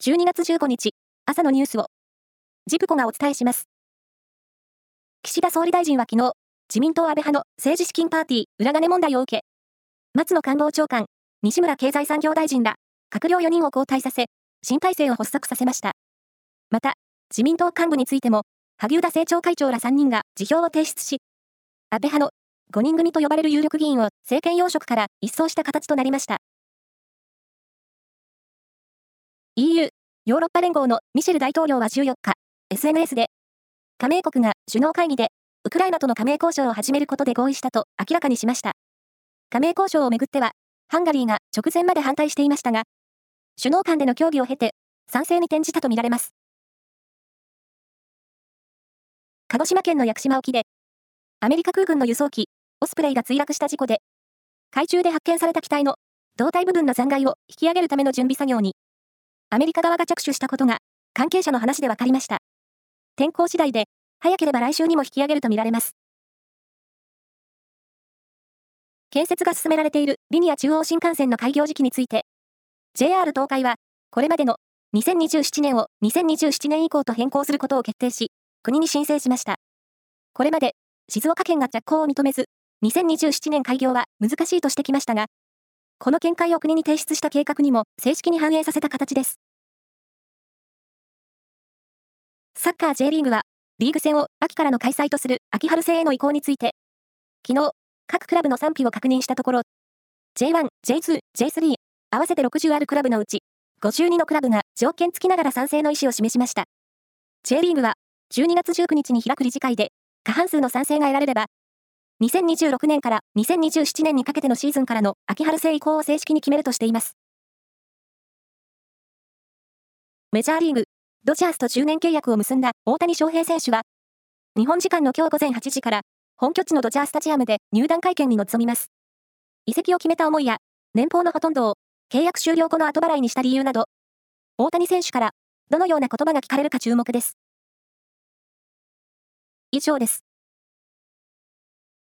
12月15日、朝のニュースを、ジプコがお伝えします。岸田総理大臣は昨日、自民党安倍派の政治資金パーティー裏金問題を受け、松野官房長官、西村経済産業大臣ら、閣僚4人を交代させ、新体制を発足させました。また、自民党幹部についても、萩生田政調会長ら3人が辞表を提出し、安倍派の5人組と呼ばれる有力議員を政権要職から一掃した形となりました。EU、ヨーロッパ連合のミシェル大統領は14日、SNS で、加盟国が首脳会議で、ウクライナとの加盟交渉を始めることで合意したと明らかにしました。加盟交渉をめぐっては、ハンガリーが直前まで反対していましたが、首脳間での協議を経て、賛成に転じたとみられます。鹿児島県の屋久島沖で、アメリカ空軍の輸送機、オスプレイが墜落した事故で、海中で発見された機体の胴体部分の残骸を引き上げるための準備作業に、アメリカ側が着手したことが、関係者の話で分かりました。天候次第で、早ければ来週にも引き上げるとみられます。建設が進められているリニア中央新幹線の開業時期について、JR 東海は、これまでの2027年を2027年以降と変更することを決定し、国に申請しました。これまで、静岡県が着工を認めず、2027年開業は難しいとしてきましたが、この見解を国に提出した計画にも正式に反映させた形です。サッカー J リーグは、リーグ戦を秋からの開催とする秋春制への移行について、昨日、各クラブの賛否を確認したところ、J1、J2、J3、合わせて60あるクラブのうち、52のクラブが条件付きながら賛成の意思を示しました。J リーグは、12月19日に開く理事会で、過半数の賛成が得られれば、2026年から2027年にかけてのシーズンからの秋春制移行を正式に決めるとしています。メジャーリーグ、ドジャースと10年契約を結んだ大谷翔平選手は、日本時間の今日午前8時から本拠地のドジャースタジアムで入団会見に臨みます。移籍を決めた思いや、年俸のほとんどを契約終了後の後払いにした理由など、大谷選手からどのような言葉が聞かれるか注目です。以上です。